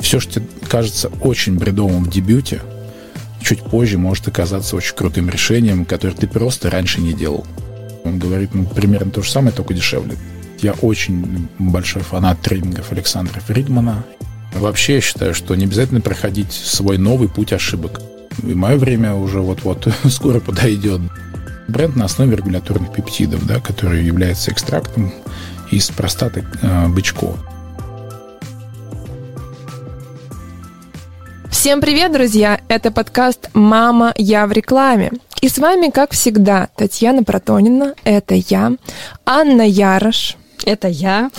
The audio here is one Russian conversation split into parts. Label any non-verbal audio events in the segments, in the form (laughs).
Все, что кажется очень бредовым в дебюте, чуть позже может оказаться очень крутым решением, которое ты просто раньше не делал. Он говорит ну, примерно то же самое, только дешевле. Я очень большой фанат тренингов Александра Фридмана. Вообще я считаю, что не обязательно проходить свой новый путь ошибок. И мое время уже вот-вот (laughs) скоро подойдет. Бренд на основе регуляторных пептидов, да, который является экстрактом из простаты э, бычков. Всем привет, друзья! Это подкаст «Мама, я в рекламе». И с вами, как всегда, Татьяна Протонина, это я, Анна Ярош. Это я.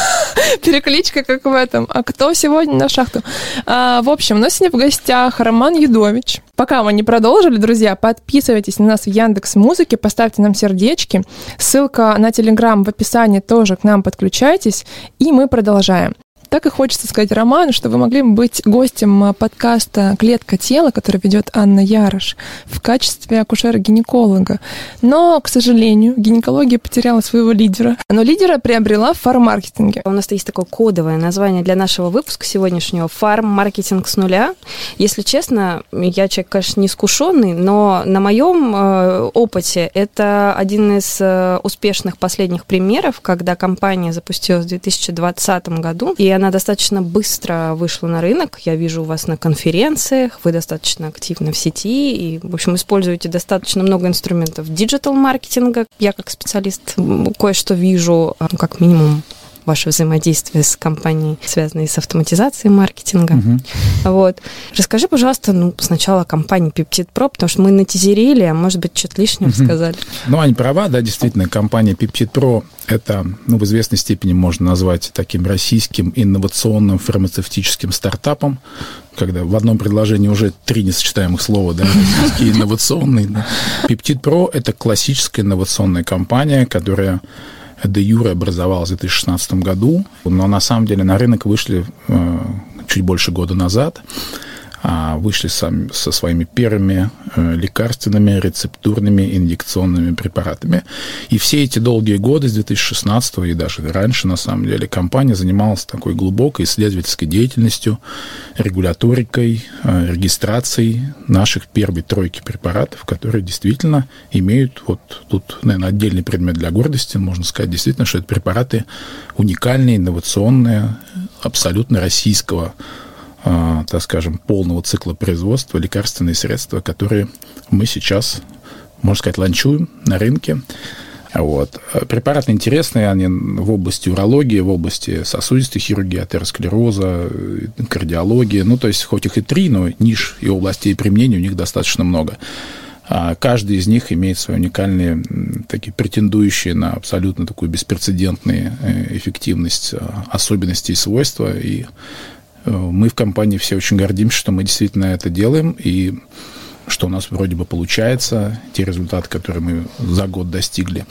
(laughs) Перекличка, как в этом. А кто сегодня на шахту? А, в общем, у нас сегодня в гостях Роман Юдович. Пока мы не продолжили, друзья, подписывайтесь на нас в Яндекс Музыке, поставьте нам сердечки. Ссылка на Телеграм в описании тоже к нам подключайтесь, и мы продолжаем. Так и хочется сказать Роману, что вы могли бы быть гостем а, подкаста «Клетка тела», который ведет Анна Ярош в качестве акушера-гинеколога. Но, к сожалению, гинекология потеряла своего лидера. Но лидера приобрела в фарм-маркетинге. У нас есть такое кодовое название для нашего выпуска сегодняшнего «Фарм-маркетинг с нуля». Если честно, я человек, конечно, не искушенный, но на моем э, опыте это один из э, успешных последних примеров, когда компания запустилась в 2020 году, и она достаточно быстро вышла на рынок. Я вижу вас на конференциях, вы достаточно активны в сети и, в общем, используете достаточно много инструментов диджитал-маркетинга. Я как специалист кое-что вижу, ну, как минимум ваше взаимодействие с компанией, связанной с автоматизацией маркетинга. Угу. Вот. Расскажи, пожалуйста, ну, сначала о компании Peptid Pro, потому что мы натизерили, а может быть, что-то лишнего угу. сказали. Ну, они права, да, действительно, компания Peptid Pro это, ну, в известной степени можно назвать таким российским инновационным фармацевтическим стартапом, когда в одном предложении уже три несочетаемых слова, да, российский (laughs) инновационный. Да. Peptid Pro – это классическая инновационная компания, которая де юре образовалась в 2016 году, но на самом деле на рынок вышли э, чуть больше года назад. А, вышли сами, со своими первыми э, лекарственными, рецептурными, инъекционными препаратами. И все эти долгие годы, с 2016 и даже раньше, на самом деле, компания занималась такой глубокой исследовательской деятельностью, регуляторикой, э, регистрацией наших первой тройки препаратов, которые действительно имеют, вот тут, наверное, отдельный предмет для гордости, можно сказать, действительно, что это препараты уникальные, инновационные, абсолютно российского так скажем, полного цикла производства лекарственные средства, которые мы сейчас, можно сказать, ланчуем на рынке. Вот. Препараты интересные, они в области урологии, в области сосудистой хирургии, атеросклероза, кардиологии. Ну, то есть, хоть их и три, но ниш и областей применения у них достаточно много. А каждый из них имеет свои уникальные, такие претендующие на абсолютно такую беспрецедентную э, эффективность, а, особенности и свойства. И мы в компании все очень гордимся, что мы действительно это делаем, и что у нас вроде бы получается, те результаты, которые мы за год достигли.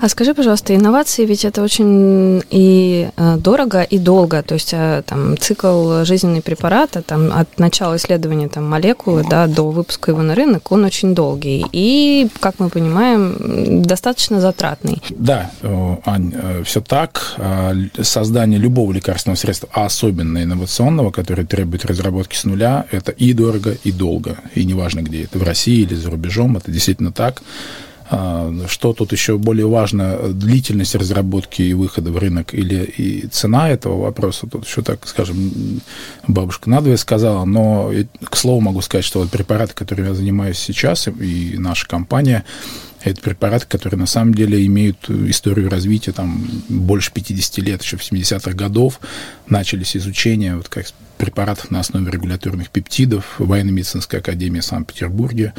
А скажи, пожалуйста, инновации ведь это очень и э, дорого, и долго. То есть э, там цикл жизненного препарата там, от начала исследования там, молекулы да, до выпуска его на рынок, он очень долгий. И, как мы понимаем, достаточно затратный. Да, э, Ань, все так. Создание любого лекарственного средства, а особенно инновационного, которое требует разработки с нуля, это и дорого, и долго. И неважно, где это в России или за рубежом, это действительно так. А, что тут еще более важно, длительность разработки и выхода в рынок или и цена этого вопроса, тут еще так, скажем, бабушка надвое сказала, но, к слову, могу сказать, что вот препараты, которыми я занимаюсь сейчас, и наша компания, это препараты, которые на самом деле имеют историю развития там больше 50 лет, еще в 70-х годов начались изучения вот как препаратов на основе регуляторных пептидов военно-медицинской академии в Санкт-Петербурге.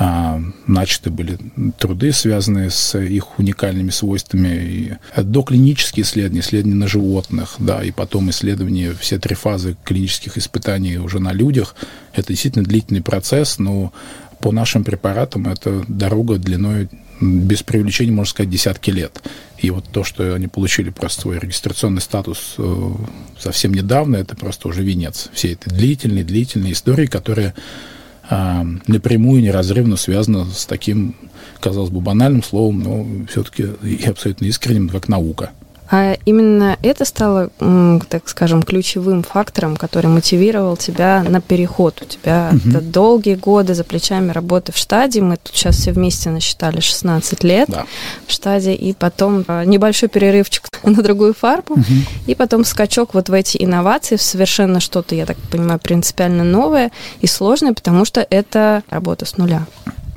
А, начаты были труды, связанные с их уникальными свойствами. И доклинические исследования, исследования на животных, да, и потом исследования, все три фазы клинических испытаний уже на людях. Это действительно длительный процесс, но по нашим препаратам это дорога длиной без привлечения, можно сказать, десятки лет. И вот то, что они получили просто свой регистрационный статус э, совсем недавно, это просто уже венец всей этой длительной, длительной истории, которая э, напрямую, неразрывно связана с таким, казалось бы, банальным словом, но все-таки и абсолютно искренним, как наука. А именно это стало, так скажем, ключевым фактором, который мотивировал тебя на переход. У тебя угу. это долгие годы за плечами работы в штаде. Мы тут сейчас все вместе насчитали 16 лет да. в штаде. И потом а, небольшой перерывчик (laughs) на другую фарбу. Угу. И потом скачок вот в эти инновации, в совершенно что-то, я так понимаю, принципиально новое и сложное, потому что это работа с нуля.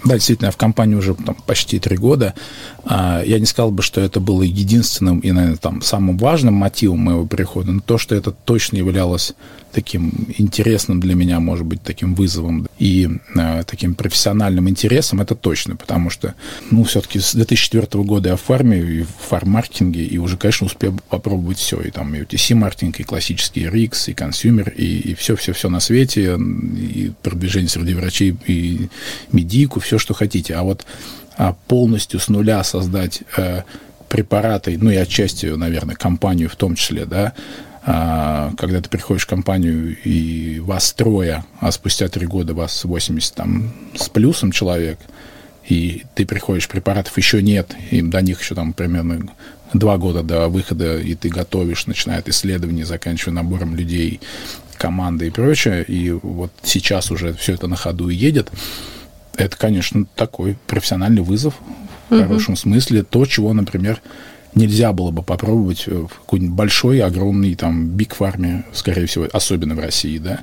Да, действительно, я в компании уже там, почти три года. А, я не сказал бы, что это было единственным и, наверное, там, самым важным мотивом моего перехода, но то, что это точно являлось таким интересным для меня, может быть, таким вызовом и э, таким профессиональным интересом, это точно, потому что, ну, все-таки с 2004 года я в фарме, и в фарм-маркетинге, и уже, конечно, успел попробовать все, и там и OTC-маркетинг, и классический RX, и consumer, и все-все-все на свете, и продвижение среди врачей, и медийку, все, что хотите. А вот а полностью с нуля создать э, препараты, ну и отчасти, наверное, компанию в том числе, да, когда ты приходишь в компанию и вас трое, а спустя три года вас 80 там с плюсом человек, и ты приходишь, препаратов еще нет, и до них еще там примерно два года до выхода, и ты готовишь, начиная от исследований, заканчивая набором людей, команды и прочее, и вот сейчас уже все это на ходу и едет, это, конечно, такой профессиональный вызов в угу. хорошем смысле, то, чего, например, нельзя было бы попробовать в какой-нибудь большой, огромной, там, биг фарме, скорее всего, особенно в России, да,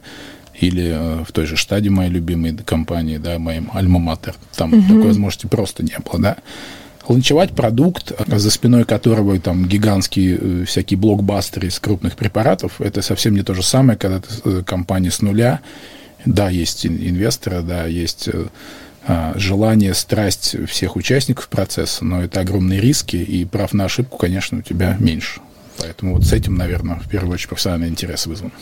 или э, в той же штаде моей любимой компании, да, моим альма-матер. Там угу. такой возможности просто не было, да. Ланчевать продукт, за спиной которого там гигантские э, всякие блокбастеры из крупных препаратов, это совсем не то же самое, когда ты э, компания с нуля, да, есть инвесторы, да, есть желание, страсть всех участников процесса, но это огромные риски, и прав на ошибку, конечно, у тебя меньше. Поэтому вот с этим, наверное, в первую очередь профессиональный интерес вызван.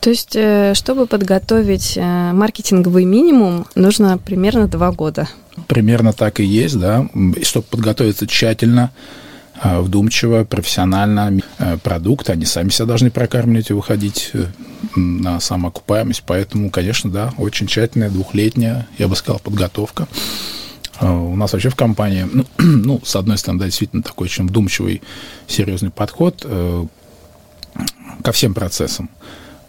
То есть, э, чтобы подготовить э, маркетинговый минимум, нужно примерно два года. Примерно так и есть, да. И чтобы подготовиться тщательно, вдумчиво, профессионально продукт, они сами себя должны прокармливать и выходить на самоокупаемость. Поэтому, конечно, да, очень тщательная, двухлетняя, я бы сказал, подготовка. У нас вообще в компании, ну, (clears throat) ну, с одной стороны, да, действительно такой очень вдумчивый, серьезный подход э, ко всем процессам.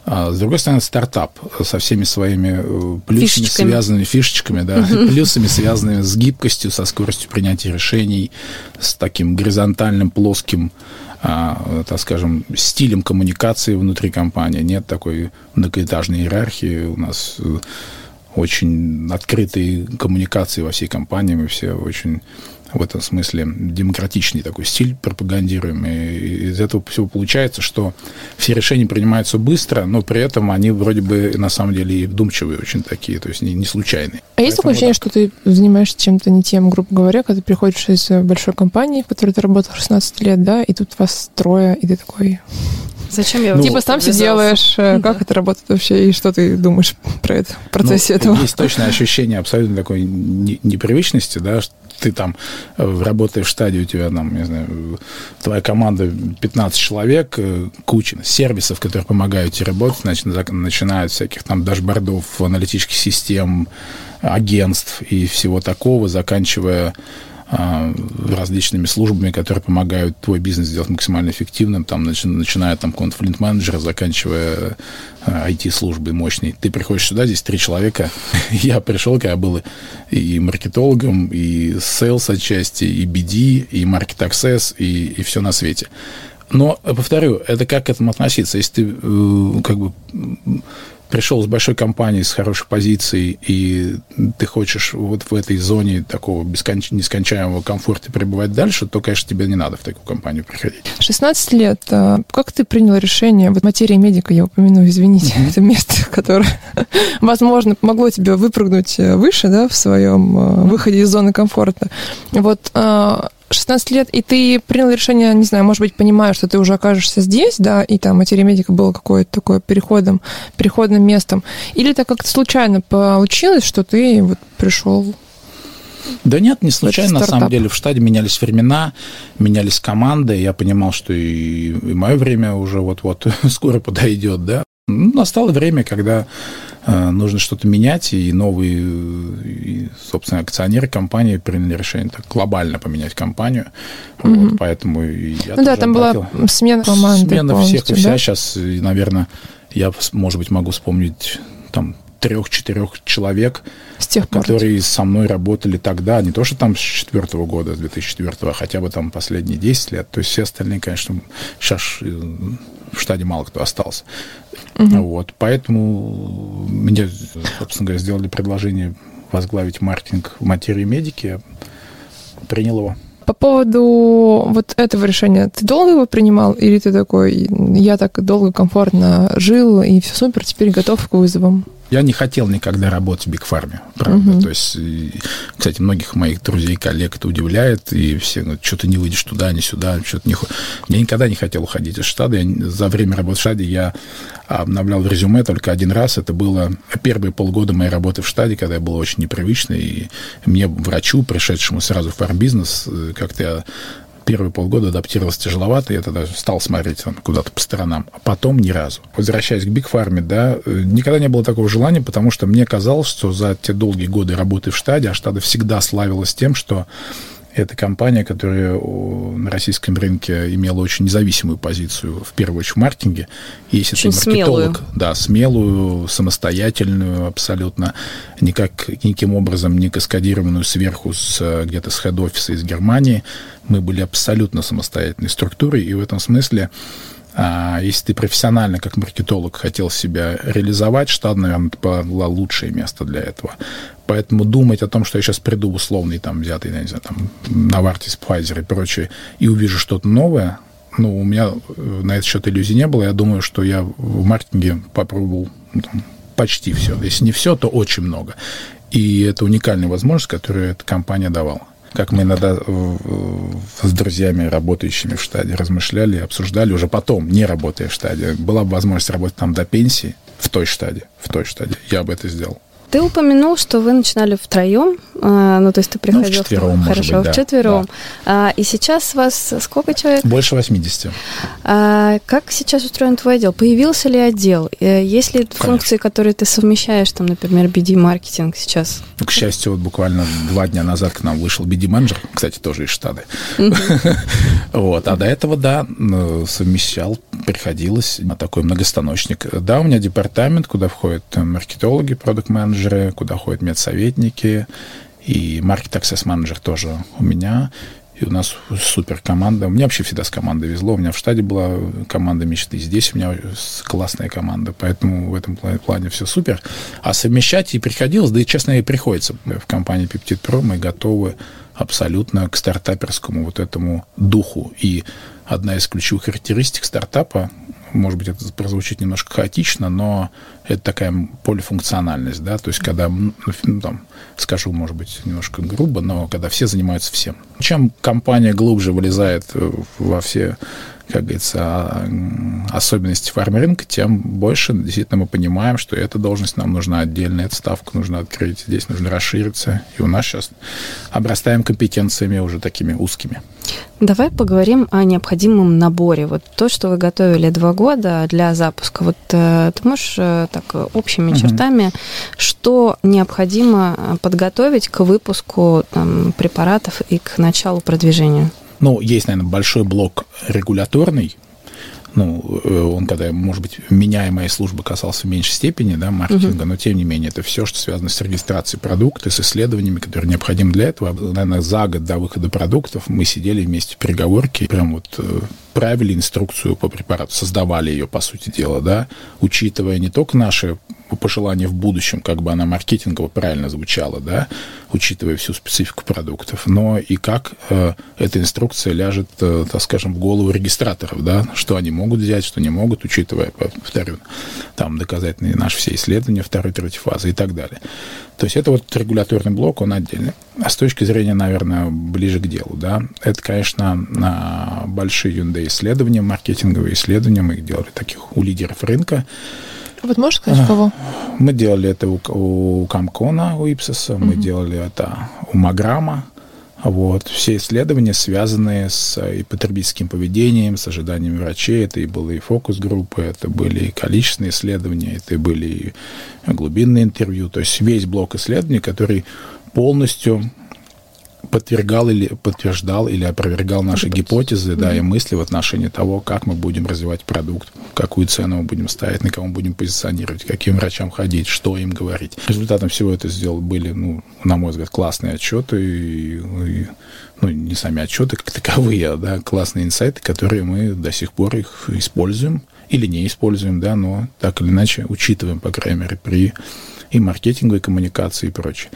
А с другой стороны, стартап со всеми своими э, плюсами, фишечками. связанными фишечками, да, плюсами, связанными с гибкостью, со скоростью принятия решений, с таким горизонтальным, плоским а, так скажем, стилем коммуникации внутри компании. Нет такой многоэтажной иерархии. У нас э, очень открытые коммуникации во всей компании. Мы все очень в этом смысле демократичный такой стиль пропагандируем. И из этого всего получается, что все решения принимаются быстро, но при этом они вроде бы на самом деле и вдумчивые очень такие, то есть не, не случайные. А есть такое ощущение, что ты занимаешься чем-то не тем, грубо говоря, когда ты приходишь из большой компании, в которой ты работал 16 лет, да, и тут вас трое, и ты такой... Зачем я ну, Типа сам все делаешь, э, как да. это работает вообще, и что ты думаешь про это, в процессе ну, этого? Есть точное ощущение абсолютно такой непривычности, да, что ты там э, работаешь в штадии, у тебя там, не знаю, твоя команда 15 человек, э, куча сервисов, которые помогают тебе работать, значит, начиная от всяких там дашбордов, аналитических систем, агентств и всего такого, заканчивая различными службами, которые помогают твой бизнес сделать максимально эффективным, там, начиная там конфликт-менеджера, заканчивая IT-службы а, мощной. Ты приходишь сюда, здесь три человека. (laughs) Я пришел, когда был и маркетологом, и sales отчасти, и BD, и market access, и, и все на свете. Но, повторю, это как к этому относиться? Если ты э, как бы пришел с большой компанией, с хорошей позицией, и ты хочешь вот в этой зоне такого бесконч... нескончаемого комфорта пребывать дальше, то, конечно, тебе не надо в такую компанию приходить. 16 лет. А как ты принял решение? Вот материя медика, я упомяну, извините, mm-hmm. (laughs) это место, которое, (laughs) возможно, помогло тебе выпрыгнуть э, выше, да, в своем mm-hmm. выходе из зоны комфорта. Вот а, 16 лет, и ты принял решение, не знаю, может быть, понимая, что ты уже окажешься здесь, да, и там материя медика было какое-то такое переходом, переходным местом, или так как-то случайно получилось, что ты вот пришел да нет, не случайно, на самом деле. В штаде менялись времена, менялись команды. Я понимал, что и, и мое время уже вот-вот (laughs) скоро подойдет, да. Ну, настало время, когда э, нужно что-то менять, и новые, и, собственно, акционеры компании приняли решение так глобально поменять компанию. Mm-hmm. Вот, поэтому я Ну да, там обратил. была смена команды Смена всех и вся. Да? Сейчас, наверное, я, может быть, могу вспомнить там трех-четырех человек, с тех пор. которые со мной работали тогда, не то, что там с четвертого года, с 2004, а хотя бы там последние 10 лет. То есть все остальные, конечно, сейчас э, в штаде мало кто остался. Угу. Вот, поэтому мне, собственно говоря, сделали предложение возглавить маркетинг в материи медики, я принял его. По поводу вот этого решения, ты долго его принимал, или ты такой, я так долго, комфортно жил, и все супер, теперь готов к вызовам? Я не хотел никогда работать в Бигфарме, правда. Угу. То есть, кстати, многих моих друзей, коллег это удивляет, и все говорят, что ты не выйдешь туда, не сюда, что-то не... Я никогда не хотел уходить из штата. Я, за время работы в штаде я обновлял резюме только один раз. Это было первые полгода моей работы в штаде, когда я был очень непривычный, и мне, врачу, пришедшему сразу в фармбизнес, э, как-то я первые полгода адаптировался тяжеловато, я тогда стал смотреть куда-то по сторонам, а потом ни разу. Возвращаясь к Биг Фарме, да, э, никогда не было такого желания, потому что мне казалось, что за те долгие годы работы в штаде, а штада всегда славилась тем, что это компания, которая на российском рынке имела очень независимую позицию, в первую очередь в маркетинге. Если очень ты маркетолог, смелую. да, смелую, самостоятельную абсолютно, никак, никаким образом не каскадированную сверху с, где-то с хед-офиса из Германии. Мы были абсолютно самостоятельной структурой, и в этом смысле если ты профессионально, как маркетолог, хотел себя реализовать, штат, наверное, было лучшее место для этого. Поэтому думать о том, что я сейчас приду условный, там, взятый, я не знаю, там, Novartis, Pfizer и прочее, и увижу что-то новое, ну, у меня э, на этот счет иллюзий не было. Я думаю, что я в маркетинге попробовал ну, там, почти все. Если не все, то очень много. И это уникальная возможность, которую эта компания давала как мы иногда с друзьями, работающими в штаде, размышляли, обсуждали уже потом, не работая в штаде. Была бы возможность работать там до пенсии, в той штаде, в той штаде. Я бы это сделал. Ты упомянул, что вы начинали втроем, а, ну, то есть ты ну, приходил... Ну, вчетвером, Хорошо, быть, да. вчетвером. Да. А, и сейчас вас сколько человек? Больше 80. А, как сейчас устроен твой отдел? Появился ли отдел? Э, есть ли Конечно. функции, которые ты совмещаешь, там, например, BD-маркетинг сейчас? Ну, к счастью, вот буквально два дня назад к нам вышел BD-менеджер, кстати, тоже из штаты. (laughs) Вот, а до этого, да, совмещал, приходилось такой многостаночник. Да, у меня департамент, куда входят маркетологи, продукт-менеджеры, менеджеры, куда ходят медсоветники, и маркет access менеджер тоже у меня. И у нас супер команда. Меня вообще всегда с командой везло. У меня в штаде была команда мечты. Здесь у меня классная команда. Поэтому в этом плане все супер. А совмещать и приходилось, да и честно, и приходится. В компании Peptid Pro мы готовы абсолютно к стартаперскому вот этому духу. И одна из ключевых характеристик стартапа, может быть, это прозвучит немножко хаотично, но это такая полифункциональность, да, то есть когда, ну, там, скажу, может быть, немножко грубо, но когда все занимаются всем. Чем компания глубже вылезает во все как говорится, а, особенности фармрынка, тем больше действительно мы понимаем, что эта должность нам нужна отдельная, эта ставка нужно открыть, здесь нужно расшириться. И у нас сейчас обрастаем компетенциями уже такими узкими. Давай поговорим о необходимом наборе. Вот то, что вы готовили два года для запуска, вот э, ты можешь э, так общими угу. чертами, что необходимо подготовить к выпуску там, препаратов и к началу продвижения? Ну, есть, наверное, большой блок регуляторный, ну, э, он когда, может быть, меняемая служба касался в меньшей степени, да, маркетинга, uh-huh. но тем не менее, это все, что связано с регистрацией продукта, с исследованиями, которые необходимы для этого. Наверное, за год до выхода продуктов мы сидели вместе в переговорке, прям вот э, правили инструкцию по препарату, создавали ее, по сути дела, да, учитывая не только наши пожелания в будущем, как бы она маркетингово правильно звучала, да, учитывая всю специфику продуктов, но и как э, эта инструкция ляжет, э, так скажем, в голову регистраторов, да, что они могут взять, что не могут, учитывая, повторю, там доказательные наши все исследования второй, третьей фазы и так далее. То есть это вот регуляторный блок, он отдельный. А с точки зрения, наверное, ближе к делу, да, это, конечно, большие юнды исследования, маркетинговые исследования, мы их делали таких у лидеров рынка, вот можешь сказать, кого? Мы делали это у, у Камкона, у Ипсоса, mm-hmm. мы делали это у Маграма, Вот. Все исследования, связанные с и потребительским поведением, с ожиданиями врачей, это и было и фокус-группы, это были и количественные исследования, это были и глубинные интервью, то есть весь блок исследований, который полностью подвергал или подтверждал или опровергал наши гипотезы, да, и мысли в отношении того, как мы будем развивать продукт, какую цену мы будем ставить, на кого мы будем позиционировать, каким врачам ходить, что им говорить. Результатом всего это сделал были, ну, на мой взгляд, классные отчеты, и, и, ну, не сами отчеты как таковые, а, да, классные инсайты, которые мы до сих пор их используем или не используем, да, но так или иначе учитываем, по крайней мере, при и маркетинговой коммуникации и прочее.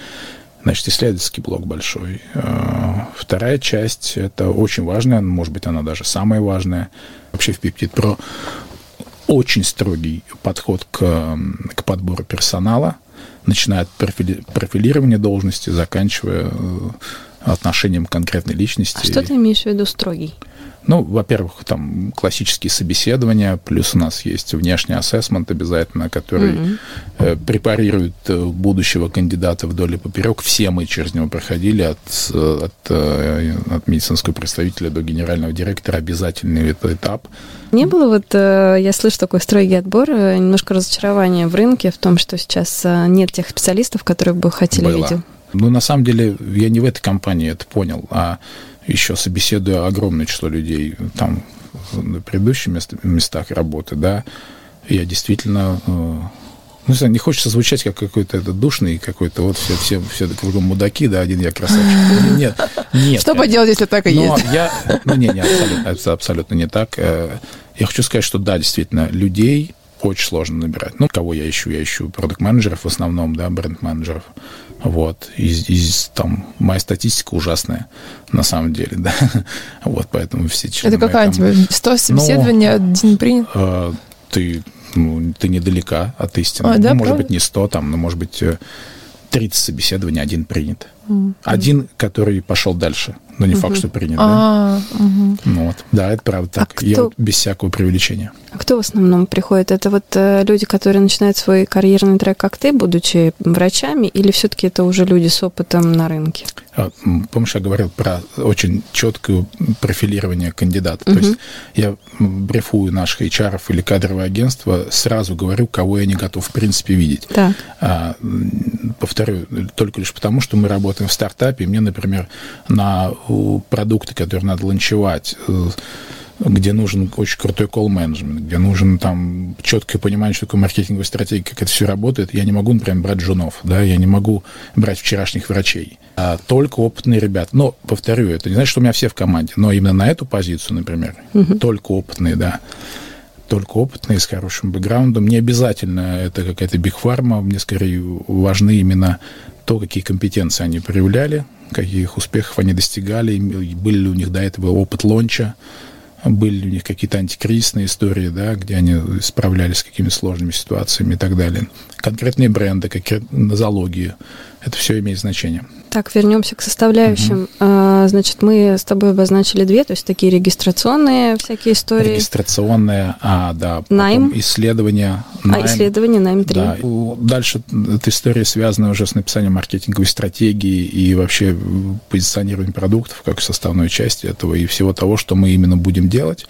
Значит, исследовательский блок большой. А, вторая часть – это очень важная, может быть, она даже самая важная. Вообще в Peptid Pro очень строгий подход к, к подбору персонала, начиная от профили, профилирования должности, заканчивая э, отношением к конкретной личности. А что ты имеешь в виду строгий? Ну, во-первых, там классические собеседования, плюс у нас есть внешний ассессмент обязательно, который mm-hmm. э, препарирует э, будущего кандидата вдоль и поперек. Все мы через него проходили от, от, э, от медицинского представителя до генерального директора. Обязательный это этап. Не было вот, э, я слышу такой строгий отбор, немножко разочарования в рынке в том, что сейчас нет тех специалистов, которых бы хотели было. видеть? Ну, на самом деле, я не в этой компании это понял, а еще собеседуя огромное число людей там на предыдущих мест, местах работы, да, я действительно э, ну, не знаю, не хочется звучать как какой-то это душный, какой-то вот все, все, все кругом мудаки, да, один я красавчик. Нет, нет. Что поделать, если так и но есть? Я, ну, не, не, абсолютно, абсолютно не так. Э, я хочу сказать, что да, действительно, людей очень сложно набирать. Ну, кого я ищу? Я ищу продукт-менеджеров в основном, да, бренд-менеджеров. Вот. Из, из, там, моя статистика ужасная, на самом деле, (laughs) да. Вот, поэтому все члены... Это какая у тебя? 100 собеседований, Но, один принят? Э, ты, ну, ты недалека от истины. А, да, ну, может быть, не 100, там, но, может быть, 30 э, собеседований, один принят. Mm-hmm. Один, который пошел дальше, но не mm-hmm. факт, что принят. А, да? Mm-hmm. Ну, вот. да, это правда так. А кто... Я без всякого преувеличения. А кто в основном приходит? Это вот э, люди, которые начинают свой карьерный трек, как ты, будучи врачами, или все-таки это уже люди с опытом на рынке? А, помнишь, я говорил про очень четкое профилирование кандидата. Угу. То есть я брифую наших HR или кадровое агентство, сразу говорю, кого я не готов в принципе видеть. Так. А, повторю, только лишь потому, что мы работаем в стартапе. Мне, например, на продукты, которые надо ланчевать, э, где нужен очень крутой колл-менеджмент, где нужен там четкое понимание, что такое маркетинговая стратегия, как это все работает, я не могу, например, брать женов, да, я не могу брать вчерашних врачей, а только опытные ребята. Но, повторю, это не значит, что у меня все в команде, но именно на эту позицию, например, угу. только опытные, да только опытные, с хорошим бэкграундом. Не обязательно это какая-то бигфарма, мне скорее важны именно то, какие компетенции они проявляли, каких успехов они достигали, были ли у них до этого опыт лонча, были ли у них какие-то антикризисные истории, да, где они справлялись с какими-то сложными ситуациями и так далее. Конкретные бренды, какие нозологии, это все имеет значение. Так, вернемся к составляющим. А, значит, мы с тобой обозначили две, то есть такие регистрационные всякие истории. Регистрационные, а, да. Найм. Исследования. А, найм. А, исследования, найм 3. Да. Дальше эта история связана уже с написанием маркетинговой стратегии и вообще позиционированием продуктов как составной части этого и всего того, что мы именно будем делать.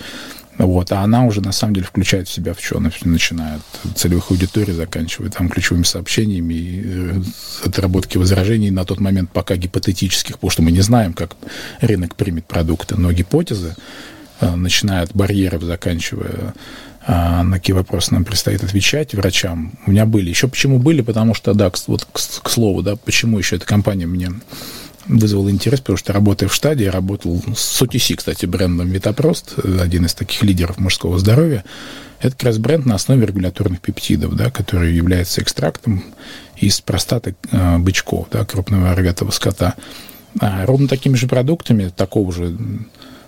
Вот, а она уже на самом деле включает в себя в что? Начиная от целевых аудиторий, заканчивая там ключевыми сообщениями и э, отработки возражений на тот момент пока гипотетических, потому что мы не знаем, как рынок примет продукты, но гипотезы, э, начиная от барьеров, заканчивая э, на какие вопросы нам предстоит отвечать врачам. У меня были. Еще почему были? Потому что, да, вот к, к слову, да, почему еще эта компания мне вызвал интерес, потому что работая в штаде, я работал с OTC, кстати, брендом Витапрост, один из таких лидеров мужского здоровья. Это как раз бренд на основе регуляторных пептидов, да, который является экстрактом из простаты э, бычков, да, крупного рогатого скота. А ровно такими же продуктами, такого же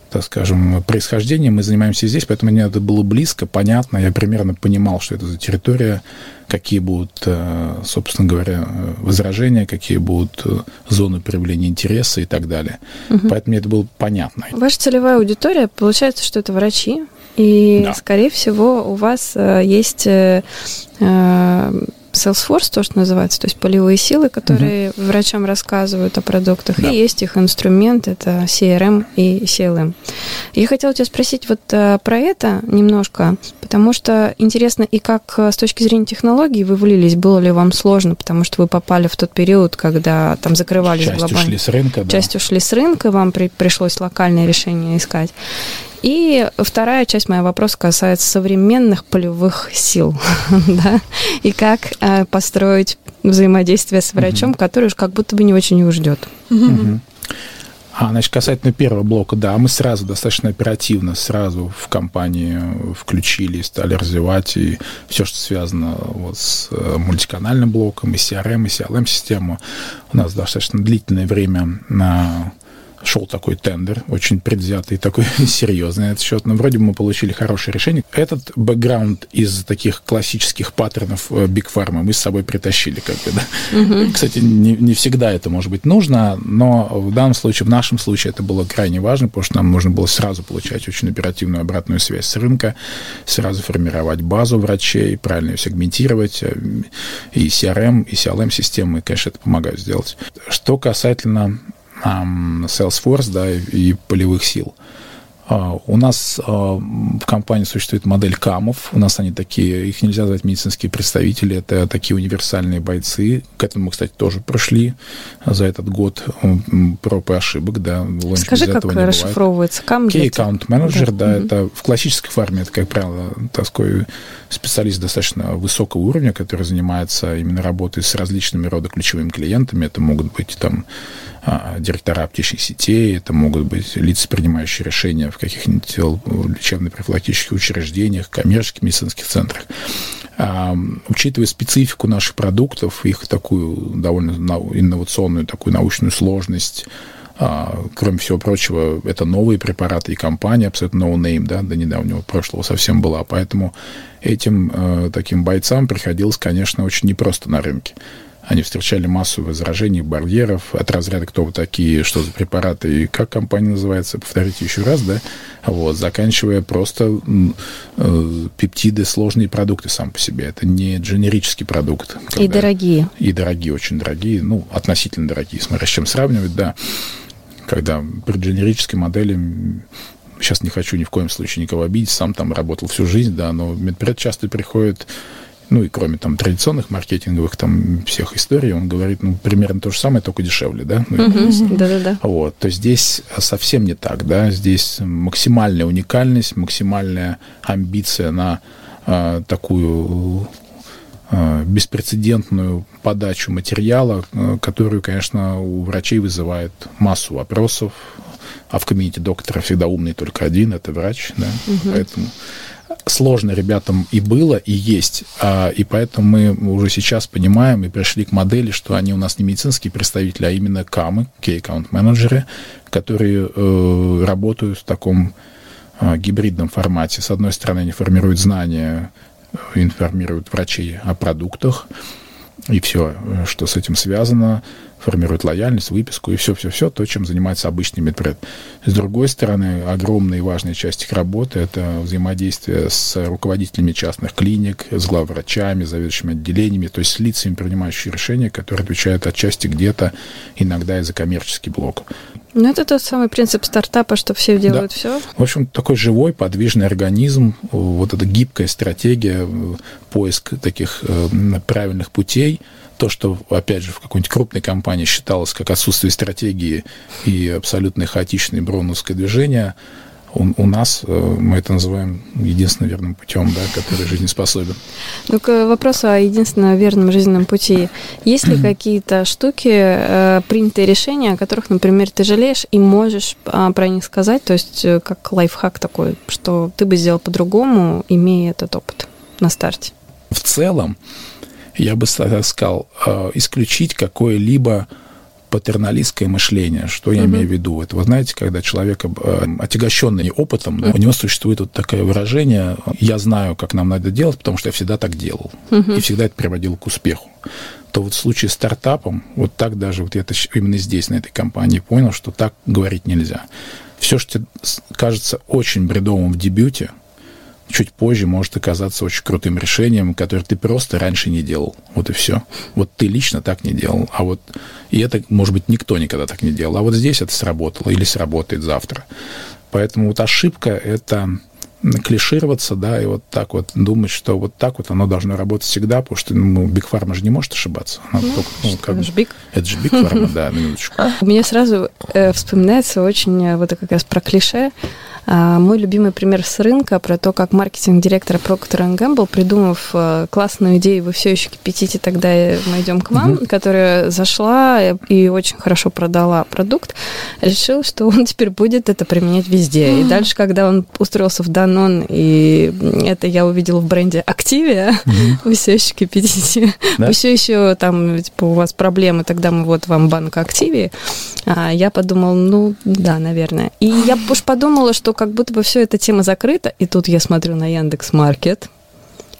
так скажем, происхождения мы занимаемся здесь, поэтому мне это было близко, понятно, я примерно понимал, что это за территория, какие будут, э, собственно говоря, возражения, какие будут э, зоны проявления интереса и так далее. Угу. Поэтому мне это было понятно. Ваша целевая аудитория, получается, что это врачи, и, да. скорее всего, у вас э, есть Salesforce, то, что называется, то есть полевые силы, которые угу. врачам рассказывают о продуктах, да. и есть их инструмент, это CRM и CLM. Я хотела тебя спросить вот э, про это немножко, потому что интересно и как э, с точки зрения технологий вы влились, было ли вам сложно, потому что вы попали в тот период, когда там закрывались Часть глобально. ушли с рынка, да. Часть ушли с рынка, вам при, пришлось локальное решение искать. И вторая часть моего вопроса касается современных полевых сил, (laughs) да, и как э, построить взаимодействие с врачом, mm-hmm. который уж как будто бы не очень его ждет. Mm-hmm. А, значит, касательно первого блока, да, мы сразу, достаточно оперативно, сразу в компании включили, стали развивать и все, что связано вот с э, мультиканальным блоком, и CRM, и CLM-систему. У нас достаточно длительное время на шел такой тендер, очень предвзятый, такой (laughs) серьезный этот счет, но вроде бы мы получили хорошее решение. Этот бэкграунд из таких классических паттернов Big э, Pharma мы с собой притащили, как бы, да. Угу. Кстати, не, не всегда это может быть нужно, но в данном случае, в нашем случае это было крайне важно, потому что нам нужно было сразу получать очень оперативную обратную связь с рынка, сразу формировать базу врачей, правильно ее сегментировать, э, и CRM, и CLM-системы, конечно, это помогают сделать. Что касательно Salesforce да, и полевых сил. А, у нас а, в компании существует модель КАМов. У нас они такие, их нельзя назвать медицинские представители, это такие универсальные бойцы. К этому мы, кстати, тоже прошли за этот год проб и ошибок. Да, Скажи, как расшифровывается КАМ? Key Account Manager, да, да угу. это в классической форме, это, как правило, такой специалист достаточно высокого уровня, который занимается именно работой с различными рода ключевыми клиентами. Это могут быть там директора аптечных сетей, это могут быть лица, принимающие решения в каких-нибудь лечебно-профилактических учреждениях, коммерческих медицинских центрах. А, учитывая специфику наших продуктов, их такую довольно инновационную, такую научную сложность, а, кроме всего прочего, это новые препараты и компания, абсолютно no name, да, до недавнего прошлого совсем была. Поэтому этим таким бойцам приходилось, конечно, очень непросто на рынке. Они встречали массу возражений, барьеров от разряда, кто вы такие, что за препараты и как компания называется, повторите еще раз, да, вот, заканчивая просто э, пептиды, сложные продукты сам по себе. Это не дженерический продукт. Когда, и дорогие. И дорогие, очень дорогие, ну, относительно дорогие, смотря с чем сравнивать, да. Когда при дженерической модели сейчас не хочу ни в коем случае никого обидеть, сам там работал всю жизнь, да, но медпред часто приходит ну и кроме там традиционных маркетинговых там всех историй, он говорит, ну, примерно то же самое, только дешевле, да? Да-да-да. Вот, то здесь совсем не так, да, здесь максимальная уникальность, максимальная амбиция на э, такую э, беспрецедентную подачу материала, э, которую, конечно, у врачей вызывает массу вопросов, а в кабинете доктора всегда умный только один, это врач, да, угу. поэтому сложно ребятам и было, и есть. А, и поэтому мы уже сейчас понимаем и пришли к модели, что они у нас не медицинские представители, а именно КАМы, Key Account менеджеры, которые э, работают в таком э, гибридном формате. С одной стороны, они формируют знания, информируют врачей о продуктах, и все, что с этим связано, формирует лояльность, выписку и все-все-все, то, чем занимается обычный медпред. С другой стороны, огромная и важная часть их работы – это взаимодействие с руководителями частных клиник, с главврачами, заведующими отделениями, то есть с лицами, принимающими решения, которые отвечают отчасти где-то иногда и за коммерческий блок. Ну, это тот самый принцип стартапа, что все делают да. все. В общем, такой живой, подвижный организм, вот эта гибкая стратегия, поиск таких э, правильных путей, то, что, опять же, в какой-нибудь крупной компании считалось как отсутствие стратегии и абсолютно хаотичное броуновское движение, у, у нас э, мы это называем единственным верным путем, да, который жизнеспособен. Ну, к вопросу о единственном верном жизненном пути. Есть ли какие-то штуки, э, принятые решения, о которых, например, ты жалеешь и можешь а, про них сказать, то есть э, как лайфхак такой, что ты бы сделал по-другому, имея этот опыт на старте? В целом, я бы сказал, исключить какое-либо патерналистское мышление. Что я угу. имею в виду? Это, вы знаете, когда человек, э, отягощенный опытом, да, у него существует вот такое выражение «я знаю, как нам надо делать, потому что я всегда так делал». Угу. И всегда это приводило к успеху. То вот в случае с стартапом, вот так даже, вот я это именно здесь, на этой компании, понял, что так говорить нельзя. Все, что кажется очень бредовым в дебюте, чуть позже может оказаться очень крутым решением, которое ты просто раньше не делал. Вот и все. Вот ты лично так не делал. А вот и это, может быть, никто никогда так не делал. А вот здесь это сработало или сработает завтра. Поэтому вот ошибка – это клишироваться, да, и вот так вот думать, что вот так вот оно должно работать всегда, потому что ну, Big Pharma же не может ошибаться. Она ну, только, ну, как, это же Big. Это же Big Pharma, да, минуточку. (laughs) Мне сразу э, вспоминается очень э, вот как раз про клише а, мой любимый пример с рынка про то, как маркетинг-директор Procter Gamble, придумав э, классную идею, вы все еще кипятите, тогда мы идем к вам, угу. которая зашла и очень хорошо продала продукт, решил, что он теперь будет это применять везде. И дальше, когда он устроился в Данон, и это я увидела в бренде Activia, угу. вы все еще кипятите, да? вы все еще там, типа, у вас проблемы, тогда мы вот вам банк Activia. А я подумала, ну, да, наверное. И я уж подумала, что как будто бы все эта тема закрыта, и тут я смотрю на Яндекс Маркет,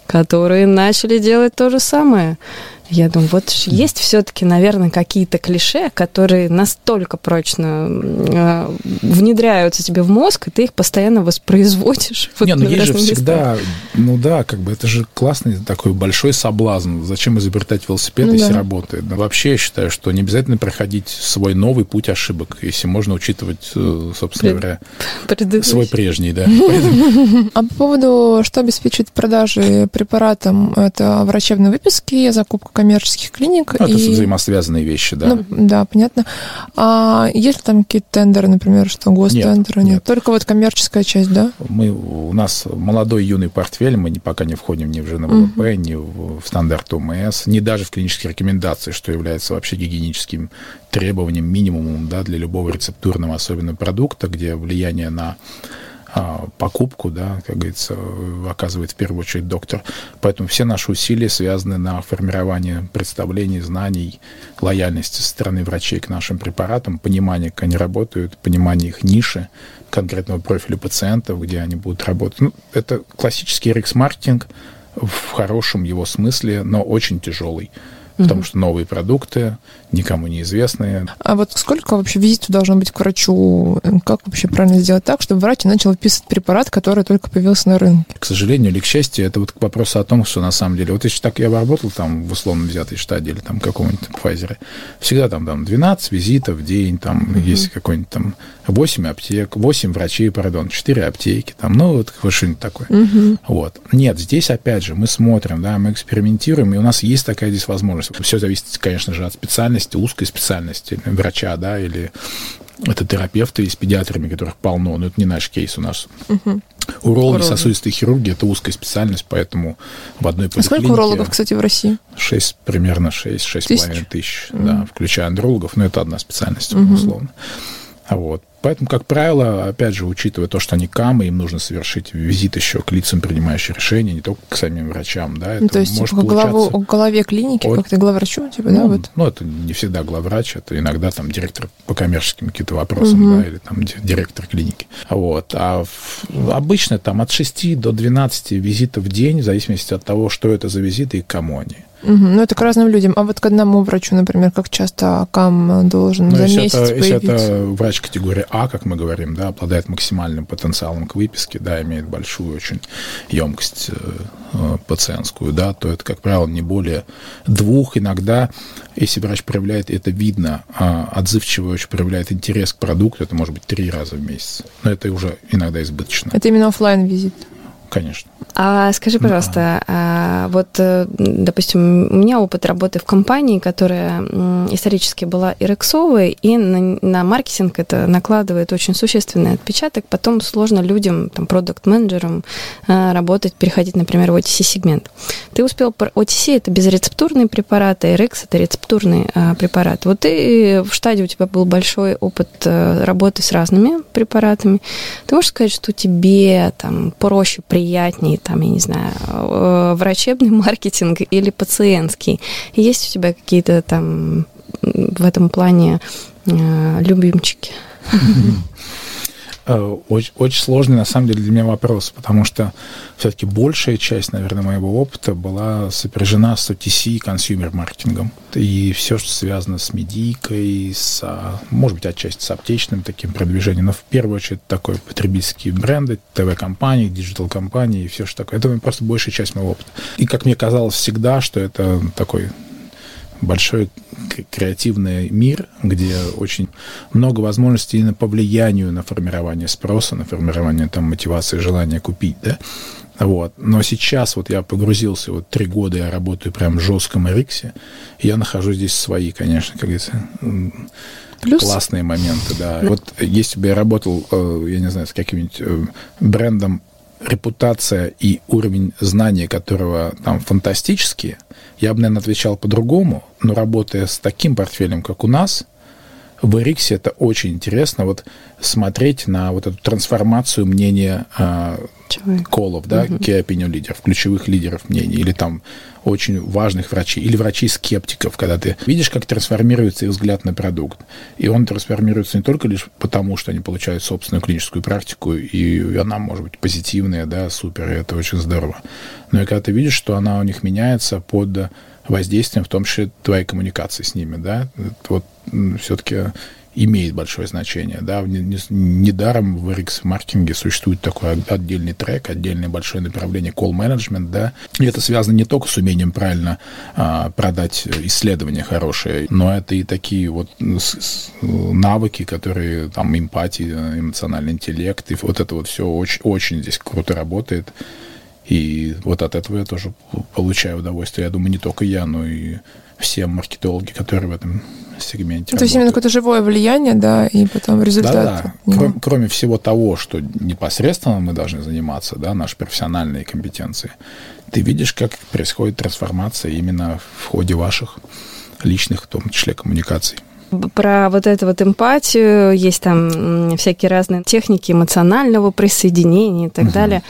которые начали делать то же самое. Я думаю, вот есть все-таки, наверное, какие-то клише, которые настолько прочно э, внедряются тебе в мозг, и ты их постоянно воспроизводишь. Не, ну есть же всегда, ну да, как бы это же классный такой большой соблазн. Зачем изобретать велосипед, ну, если да. работает? Но вообще я считаю, что не обязательно проходить свой новый путь ошибок, если можно учитывать, э, собственно говоря, свой прежний, да. (laughs) А по поводу, что обеспечивает продажи препаратам, это врачебные выписки, закупка коммерческих клиник. Ну, это и... взаимосвязанные вещи, да. Ну, да, понятно. А есть ли там какие-то тендеры, например, что гостендеры? Нет, нет. Только вот коммерческая часть, да? Мы, у нас молодой юный портфель, мы пока не входим ни в ЖНВП, uh-huh. ни в, в стандарт ОМС, ни даже в клинические рекомендации, что является вообще гигиеническим требованием, минимумом да, для любого рецептурного, особенно продукта, где влияние на покупку, да, как говорится, оказывает в первую очередь доктор. Поэтому все наши усилия связаны на формировании представлений, знаний, лояльности со стороны врачей к нашим препаратам, понимание, как они работают, понимание их ниши, конкретного профиля пациентов, где они будут работать. Ну, это классический рекс-маркетинг в хорошем его смысле, но очень тяжелый потому что новые продукты, никому неизвестные. А вот сколько вообще визитов должно быть к врачу? Как вообще правильно сделать так, чтобы врач начал выписывать препарат, который только появился на рынке? К сожалению или к счастью, это вот к вопросу о том, что на самом деле, вот если так я бы работал там в условно взятой штаде или там каком-нибудь Pfizer, всегда там, там 12 визитов в день, там угу. есть какой-нибудь там 8 аптек, 8 врачей, пардон, 4 аптеки, там, ну вот что-нибудь такое. Угу. Вот. Нет, здесь опять же мы смотрим, да, мы экспериментируем, и у нас есть такая здесь возможность. Все зависит, конечно же, от специальности, узкой специальности врача, да, или это терапевты с педиатрами, которых полно, но это не наш кейс у нас. Угу. Урологи, сосудистые хирурги – это узкая специальность, поэтому в одной поликлинике... А сколько урологов, кстати, в России? Шесть, примерно шесть, шесть с половиной тысяч, угу. да, включая андрологов, но это одна специальность, угу. условно. Вот. Поэтому, как правило, опять же, учитывая то, что они камы, им нужно совершить визит еще к лицам, принимающим решения, не только к самим врачам, да. Это ну, то есть, может типа, главу, к главе клиники, от... как-то главврачу, типа, ну, да, вот? Ну, это не всегда главврач, это иногда там директор по коммерческим каким-то вопросам, угу. да, или там директор клиники. Вот. А в... обычно там от 6 до 12 визитов в день, в зависимости от того, что это за визиты и кому они. Угу, ну, это к разным людям. А вот к одному врачу, например, как часто КАМ должен ну, за если месяц это, появиться? Если это врач категории А, как мы говорим, да, обладает максимальным потенциалом к выписке, да, имеет большую очень емкость э, пациентскую, да, то это, как правило, не более двух. Иногда, если врач проявляет, это видно, э, отзывчиво очень проявляет интерес к продукту, это может быть три раза в месяц. Но это уже иногда избыточно. Это именно офлайн визит Конечно. А скажи, пожалуйста, а, вот, э, допустим, у меня опыт работы в компании, которая исторически была ирексовой, и на, на маркетинг это накладывает очень существенный отпечаток. Потом сложно людям, там, продукт-менеджерам э, работать, переходить, например, в OTC-сегмент. Ты успел... OTC – это безрецептурные препараты, RX – это рецептурные а, препараты. Вот ты в штадии у тебя был большой опыт э, работы с разными препаратами. Ты можешь сказать, что тебе там проще, приятнее, там, я не знаю, э, врачебный (laughs) маркетинг или пациентский? Есть у тебя какие-то там в этом плане э, любимчики? Очень, очень сложный, на самом деле, для меня вопрос, потому что все-таки большая часть, наверное, моего опыта была сопряжена с OTC и consumer -маркетингом. И все, что связано с медийкой, с, может быть, отчасти с аптечным таким продвижением, но в первую очередь такой потребительские бренды, ТВ-кампании, digital -кампании и все, что такое. Это просто большая часть моего опыта. И, как мне казалось всегда, что это такой большой креативный мир, где очень много возможностей именно по влиянию на формирование спроса, на формирование там, мотивации, желания купить, да. Вот. Но сейчас вот я погрузился, вот три года я работаю прям в жестком и я нахожу здесь свои, конечно, как говорится, Плюс... классные моменты, да. Вот если бы я работал, э, я не знаю, с каким-нибудь э, брендом репутация и уровень знания которого там фантастические, я бы, наверное, отвечал по-другому, но работая с таким портфелем, как у нас, в Эриксе это очень интересно вот смотреть на вот эту трансформацию мнения э, колов, да, угу. key opinion лидеров, ключевых лидеров мнений, или там очень важных врачей, или врачей-скептиков, когда ты видишь, как трансформируется их взгляд на продукт. И он трансформируется не только лишь потому, что они получают собственную клиническую практику, и она может быть позитивная, да, супер, и это очень здорово. Но и когда ты видишь, что она у них меняется под воздействием, в том числе твоей коммуникации с ними, да, вот все-таки имеет большое значение. Да? Недаром в RX маркетинге существует такой отдельный трек, отдельное большое направление call management. Да? И это связано не только с умением правильно а, продать исследования хорошие, но это и такие вот навыки, которые там эмпатия, эмоциональный интеллект, и вот это вот все очень, очень здесь круто работает. И вот от этого я тоже получаю удовольствие. Я думаю, не только я, но и все маркетологи, которые в этом сегменте. То есть именно какое-то живое влияние, да, и потом результат. Да, да. Кроме, кроме всего того, что непосредственно мы должны заниматься, да, наши профессиональные компетенции, ты видишь, как происходит трансформация именно в ходе ваших личных, в том числе, коммуникаций про вот эту вот эмпатию, есть там всякие разные техники эмоционального присоединения и так угу. далее.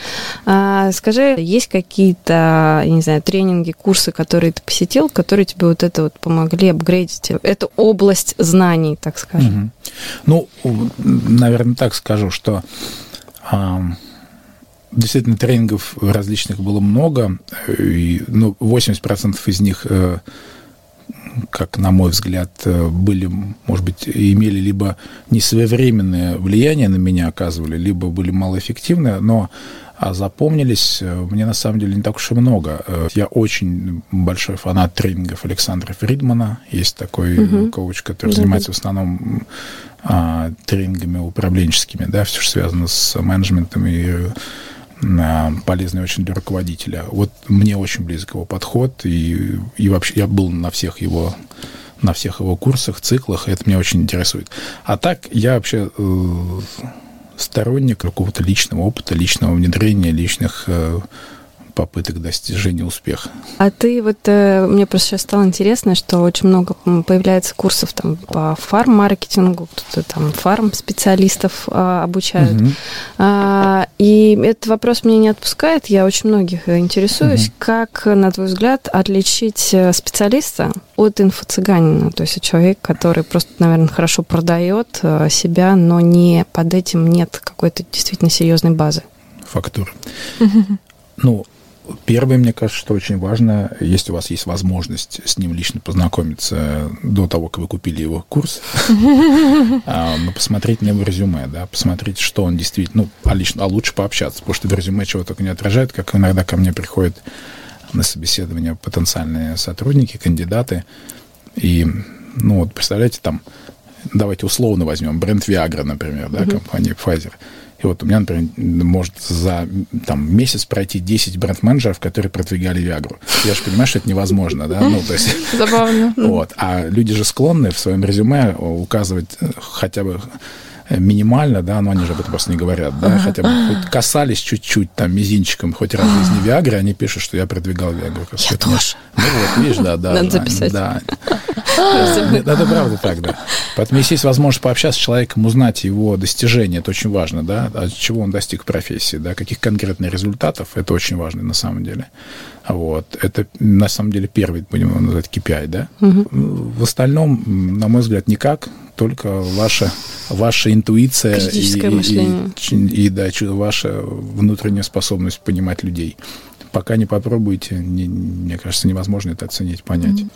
А, скажи, есть какие-то, я не знаю, тренинги, курсы, которые ты посетил, которые тебе вот это вот помогли апгрейдить эту область знаний, так скажем? Угу. Ну, наверное, так скажу, что а, действительно тренингов различных было много, и, ну, 80% из них э, как, на мой взгляд, э, были, может быть, имели либо несвоевременное влияние на меня оказывали, либо были малоэффективны, но а запомнились э, мне на самом деле не так уж и много. Э, я очень большой фанат тренингов Александра Фридмана. Есть такой угу. коуч, который занимается в основном а, тренингами управленческими, да, все, что связано с менеджментом и полезный очень для руководителя. Вот мне очень близок его подход, и, и вообще я был на всех его на всех его курсах, циклах, и это меня очень интересует. А так я вообще э, сторонник какого-то личного опыта, личного внедрения, личных э, попыток достижения успеха. А ты вот, э, мне просто сейчас стало интересно, что очень много появляется курсов там по фарм-маркетингу, кто-то там фарм-специалистов а, обучают. Угу. А, и этот вопрос меня не отпускает, я очень многих интересуюсь, угу. как, на твой взгляд, отличить э, специалиста от инфо-цыганина, то есть человек, который просто, наверное, хорошо продает э, себя, но не под этим нет какой-то действительно серьезной базы. Фактура. Ну, Первое, мне кажется, что очень важно, если у вас есть возможность с ним лично познакомиться до того, как вы купили его курс, (laughs) а, ну, посмотреть на его резюме, да, посмотреть, что он действительно, ну, а, лично, а лучше пообщаться, потому что в резюме чего только не отражает, как иногда ко мне приходят на собеседование потенциальные сотрудники, кандидаты, и, ну, вот, представляете, там, давайте условно возьмем бренд Viagra, например, да, компания Pfizer – и вот у меня, например, может за там, месяц пройти 10 бренд-менеджеров, которые продвигали Виагру. Я же понимаю, что это невозможно, да? Ну, то есть... (laughs) Забавно. Вот. А люди же склонны в своем резюме указывать э, хотя бы минимально, да, но они же об этом просто не говорят, да, хотя бы хоть касались чуть-чуть там мизинчиком хоть раз в жизни Виагры, они пишут, что я продвигал Виагру. Я тоже. Ну вот, видишь, да, (laughs) да. Надо записать. Да. Это правда так, да. Поэтому если есть возможность пообщаться с человеком, узнать его достижения, это очень важно, да, от чего он достиг профессии, да, каких конкретных результатов, это очень важно на самом деле. Вот. Это, на самом деле, первый, будем его называть, KPI, да. Угу. В остальном, на мой взгляд, никак только ваша, ваша интуиция и, и, и, и да, ваша внутренняя способность понимать людей. Пока не попробуете, не, мне кажется, невозможно это оценить, понять. Mm-hmm.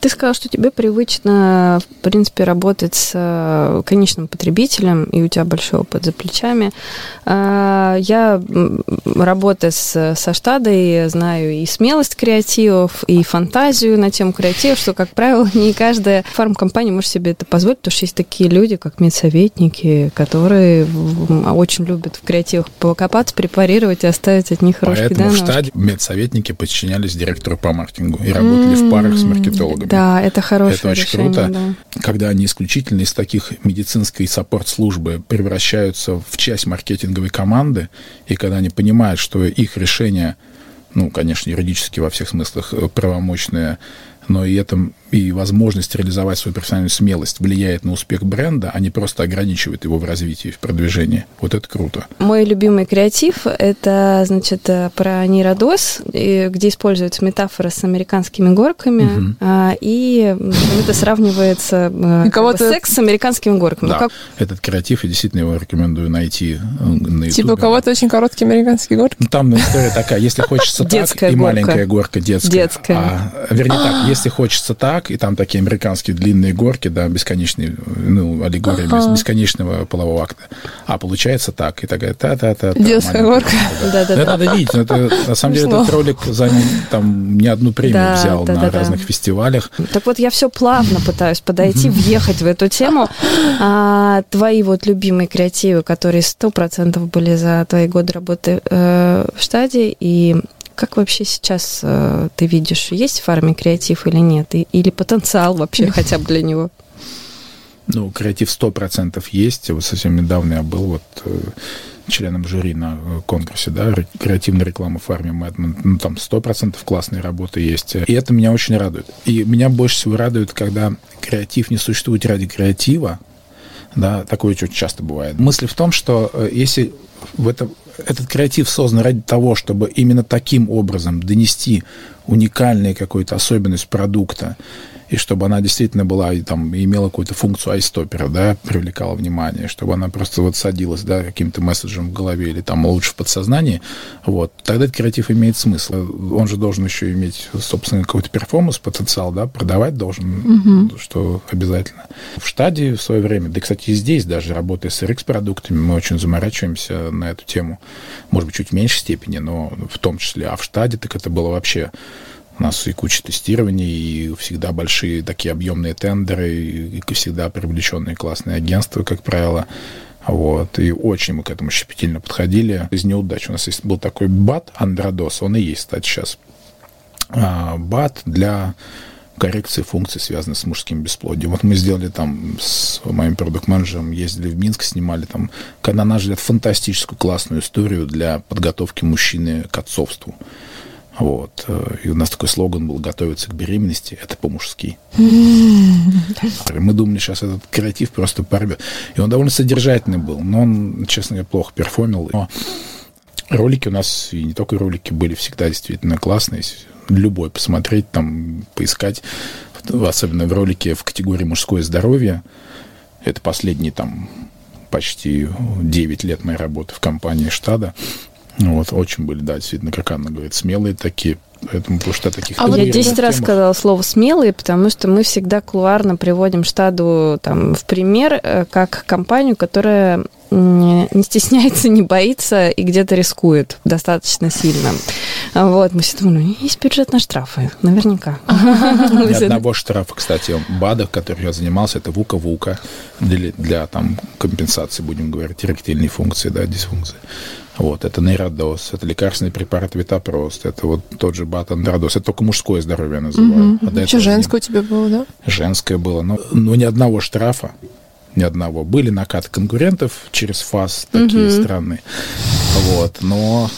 Ты сказал, что тебе привычно, в принципе, работать с э, конечным потребителем, и у тебя большой опыт за плечами. А, я, работая с, со штадой, знаю и смелость креативов, и фантазию на тему креативов, что, как правило, (laughs) не каждая фармкомпания может себе это позволить, потому что есть такие люди, как медсоветники, которые очень любят в креативах покопаться, препарировать и оставить от них хорошие Поэтому в штаде медсоветники подчинялись директору по маркетингу и работали mm-hmm. в парах с маркетологами. Да, это хорошее Это очень решение, круто, да. когда они исключительно из таких медицинской саппорт-службы превращаются в часть маркетинговой команды, и когда они понимают, что их решение ну, конечно, юридически во всех смыслах э, правомочное но и это и возможность реализовать свою профессиональную смелость влияет на успех бренда, а не просто ограничивает его в развитии, в продвижении. Вот это круто. Мой любимый креатив – это, значит, э, про нейродос, где используется метафора с американскими горками, угу. и это сравнивается э, как бы, секс с американскими горками. Да, ну, как... этот креатив, я действительно его рекомендую найти э, на YouTube. Типа у кого-то очень короткие американские горки? Ну, там история такая, если хочется (laughs) так, и маленькая горка детская. Детская. А, вернее так, если хочется так, и там такие американские длинные горки, да, бесконечные, ну, аллегория ага. бесконечного полового акта. А получается так, и такая та-та-та. Детская горка. Да, (laughs) да, да. Это надо видеть. Это, на самом деле этот ролик занял там не одну премию взял на разных фестивалях. Так вот, я все плавно пытаюсь подойти, въехать в эту тему. А, твои вот любимые креативы, которые сто процентов были за твои годы работы э, в штаде, и как вообще сейчас э, ты видишь, есть в фарме креатив или нет? И, или потенциал вообще хотя бы для него? Ну, креатив 100% есть. Вот совсем недавно я был вот э, членом жюри на э, конкурсе, да, креативная реклама в фарме Мэдман. Ну, там 100% классные работы есть. И это меня очень радует. И меня больше всего радует, когда креатив не существует ради креатива, да, такое очень часто бывает. Мысль в том, что э, если в этом этот креатив создан ради того, чтобы именно таким образом донести уникальную какую-то особенность продукта, и чтобы она действительно была и там имела какую-то функцию айстопера, да, привлекала внимание, чтобы она просто вот садилась, да, каким-то месседжем в голове или там лучше в подсознании, вот, тогда этот креатив имеет смысл. Он же должен еще иметь, собственно, какой-то перформанс, потенциал, да, продавать должен, угу. что обязательно. В штаде в свое время, да, кстати, и здесь даже, работая с RX-продуктами, мы очень заморачиваемся на эту тему, может быть, чуть в меньшей степени, но в том числе, а в штаде так это было вообще у нас и куча тестирований, и всегда большие такие объемные тендеры, и всегда привлеченные классные агентства, как правило. Вот, и очень мы к этому щепетильно подходили. Из неудач у нас есть, был такой бат Андрадос, он и есть, кстати, сейчас. А, бат для коррекции функций, связанных с мужским бесплодием. Вот мы сделали там с моим продукт-менеджером, ездили в Минск, снимали там, на наш взгляд, фантастическую классную историю для подготовки мужчины к отцовству. Вот. Э, и у нас такой слоган был «Готовиться к беременности – это по-мужски». Мы думали, сейчас этот креатив просто порвет. И он довольно содержательный был, но он, честно говоря, плохо перформил. Но ролики у нас, и не только ролики, были всегда действительно классные. Любой посмотреть, там, поискать, особенно в ролике в категории «Мужское здоровье». Это последние там почти 9 лет моей работы в компании «Штада». Вот, очень были, да, действительно, как Анна говорит, смелые такие. Поэтому, потому что таких... А вот я 10 раз сказала слово «смелые», потому что мы всегда кулуарно приводим штаду там, в пример э, как компанию, которая не стесняется, не боится и где-то рискует достаточно сильно. Вот, мы все думали, ну, есть бюджет на штрафы, наверняка. Ни (laughs) одного штрафа, кстати, БАДах, который я занимался, это ВУКа-ВУКа для, для там, компенсации, будем говорить, эректильной функции, да, дисфункции. Вот, это нейродоз, это лекарственный препарат Витапрост, это вот тот же батандрадоз, это только мужское здоровье я называю. Угу. А Еще женское у тебя было, да? Женское было, но, но ни одного штрафа, ни одного. Были накаты конкурентов через ФАС такие угу. странные, вот, но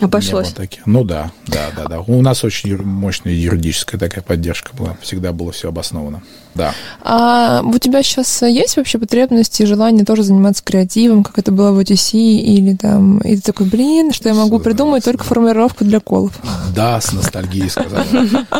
Обошлось. Таких. Ну да, да, да, да. У нас очень мощная юридическая такая поддержка была. Всегда было все обосновано. Да. А у тебя сейчас есть вообще потребность и желание тоже заниматься креативом, как это было в OTC, или там, и ты такой, блин, что я могу придумать только формулировку для колов? да, с ностальгией сказала.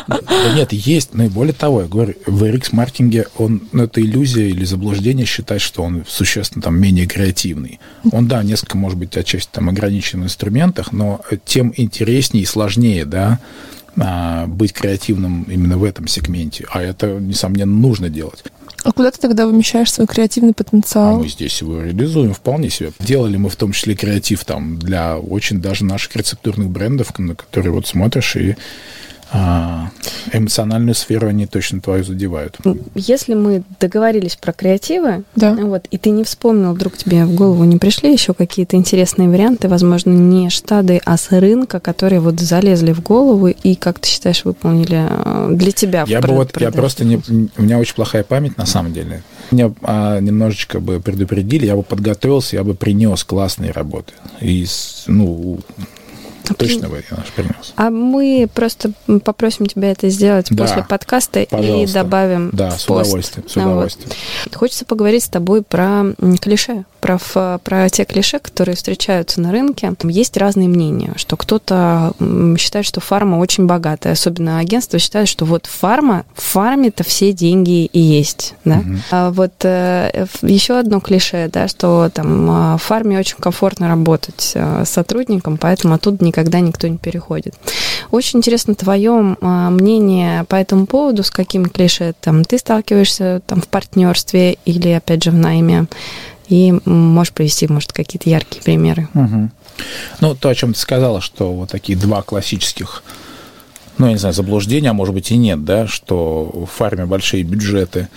Да нет, есть, но и более того, я говорю, в RX-маркетинге он, ну, это иллюзия или заблуждение считать, что он существенно там менее креативный. Он, да, несколько, может быть, отчасти там ограничен в инструментах, но тем интереснее и сложнее, да, а, быть креативным именно в этом сегменте. А это, несомненно, нужно делать. А куда ты тогда вымещаешь свой креативный потенциал? А мы здесь его реализуем вполне себе. Делали мы в том числе креатив там для очень даже наших рецептурных брендов, на которые вот смотришь и а, эмоциональную сферу они точно твою задевают. Если мы договорились про креативы, да. вот, и ты не вспомнил, вдруг тебе в голову не пришли еще какие-то интересные варианты, возможно, не штады, а с рынка, которые вот залезли в голову и, как ты считаешь, выполнили э, для тебя? Я бы вот, я просто не, у меня очень плохая память на самом деле. Меня а, немножечко бы предупредили, я бы подготовился, я бы принес классные работы. И, ну, Точно вы наш принес. А мы просто попросим тебя это сделать да, после подкаста пожалуйста. и добавим Да, с удовольствием. С удовольствием. Вот. Хочется поговорить с тобой про клише, про, про те клише, которые встречаются на рынке. Есть разные мнения, что кто-то считает, что фарма очень богатая, особенно агентство считает, что вот фарма, в фарме-то все деньги и есть. Да? Угу. А вот э, еще одно клише, да, что там а, в фарме очень комфортно работать э, с сотрудником, поэтому оттуда никак никогда никто не переходит. Очень интересно твое а, мнение по этому поводу, с какими клише там ты сталкиваешься там в партнерстве или, опять же, в найме, и можешь привести, может, какие-то яркие примеры. Угу. Ну, то, о чем ты сказала, что вот такие два классических ну, я не знаю, заблуждения, а может быть и нет, да, что в фарме большие бюджеты,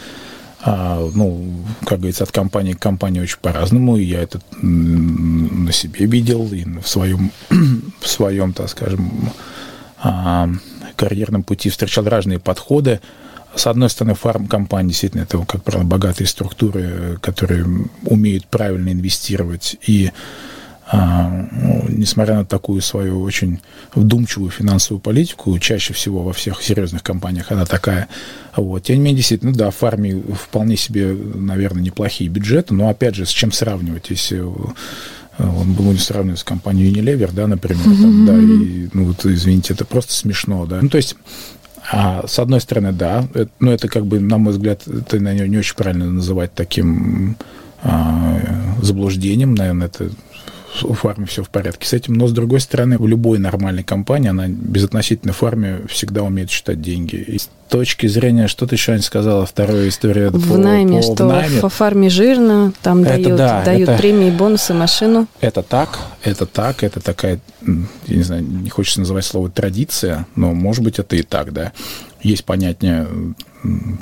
а, ну, как говорится, от компании к компании очень по-разному, и я это на себе видел, и в своем, (clears throat) в своем так скажем, а, карьерном пути встречал разные подходы. С одной стороны, фарм-компании, действительно, это, как правило, богатые структуры, которые умеют правильно инвестировать и ну, несмотря на такую свою очень вдумчивую финансовую политику, чаще всего во всех серьезных компаниях она такая, вот, тем не менее, действительно, да, в армии вполне себе, наверное, неплохие бюджеты, но, опять же, с чем сравнивать, если он был сравнивать с компанией Unilever, да, например, там, да, и, ну, вот, извините, это просто смешно, да, ну, то есть а, с одной стороны, да, это, ну, это как бы, на мой взгляд, это наверное, не очень правильно называть таким а, заблуждением, наверное, это у фармы все в порядке с этим. Но, с другой стороны, в любой нормальной компании, она безотносительно фарме всегда умеет считать деньги. И с точки зрения, что ты еще не сказала, вторая история в по, найме, по, что в, найме. в фарме жирно, там это дают, да, дают это, премии, бонусы, машину. Это так, это так, это такая, я не знаю, не хочется называть слово традиция, но, может быть, это и так, да. Есть понятие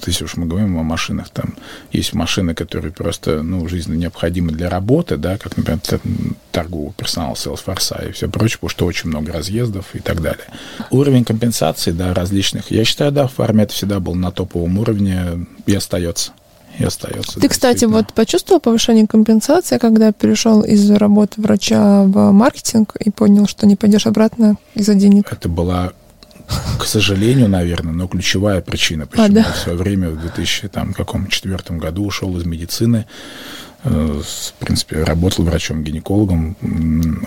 если уж мы говорим о машинах, там есть машины, которые просто, ну, жизненно необходимы для работы, да, как, например, торгового персонала Salesforce и все прочее, потому что очень много разъездов и так далее. Уровень компенсации, да, различных, я считаю, да, в фарме это всегда был на топовом уровне и остается и остается. Ты, кстати, вот почувствовал повышение компенсации, когда перешел из работы врача в маркетинг и понял, что не пойдешь обратно из-за денег? Это была к сожалению, наверное, но ключевая причина, почему а, да? я в свое время в 2004 году ушел из медицины, э, в принципе, работал врачом-гинекологом,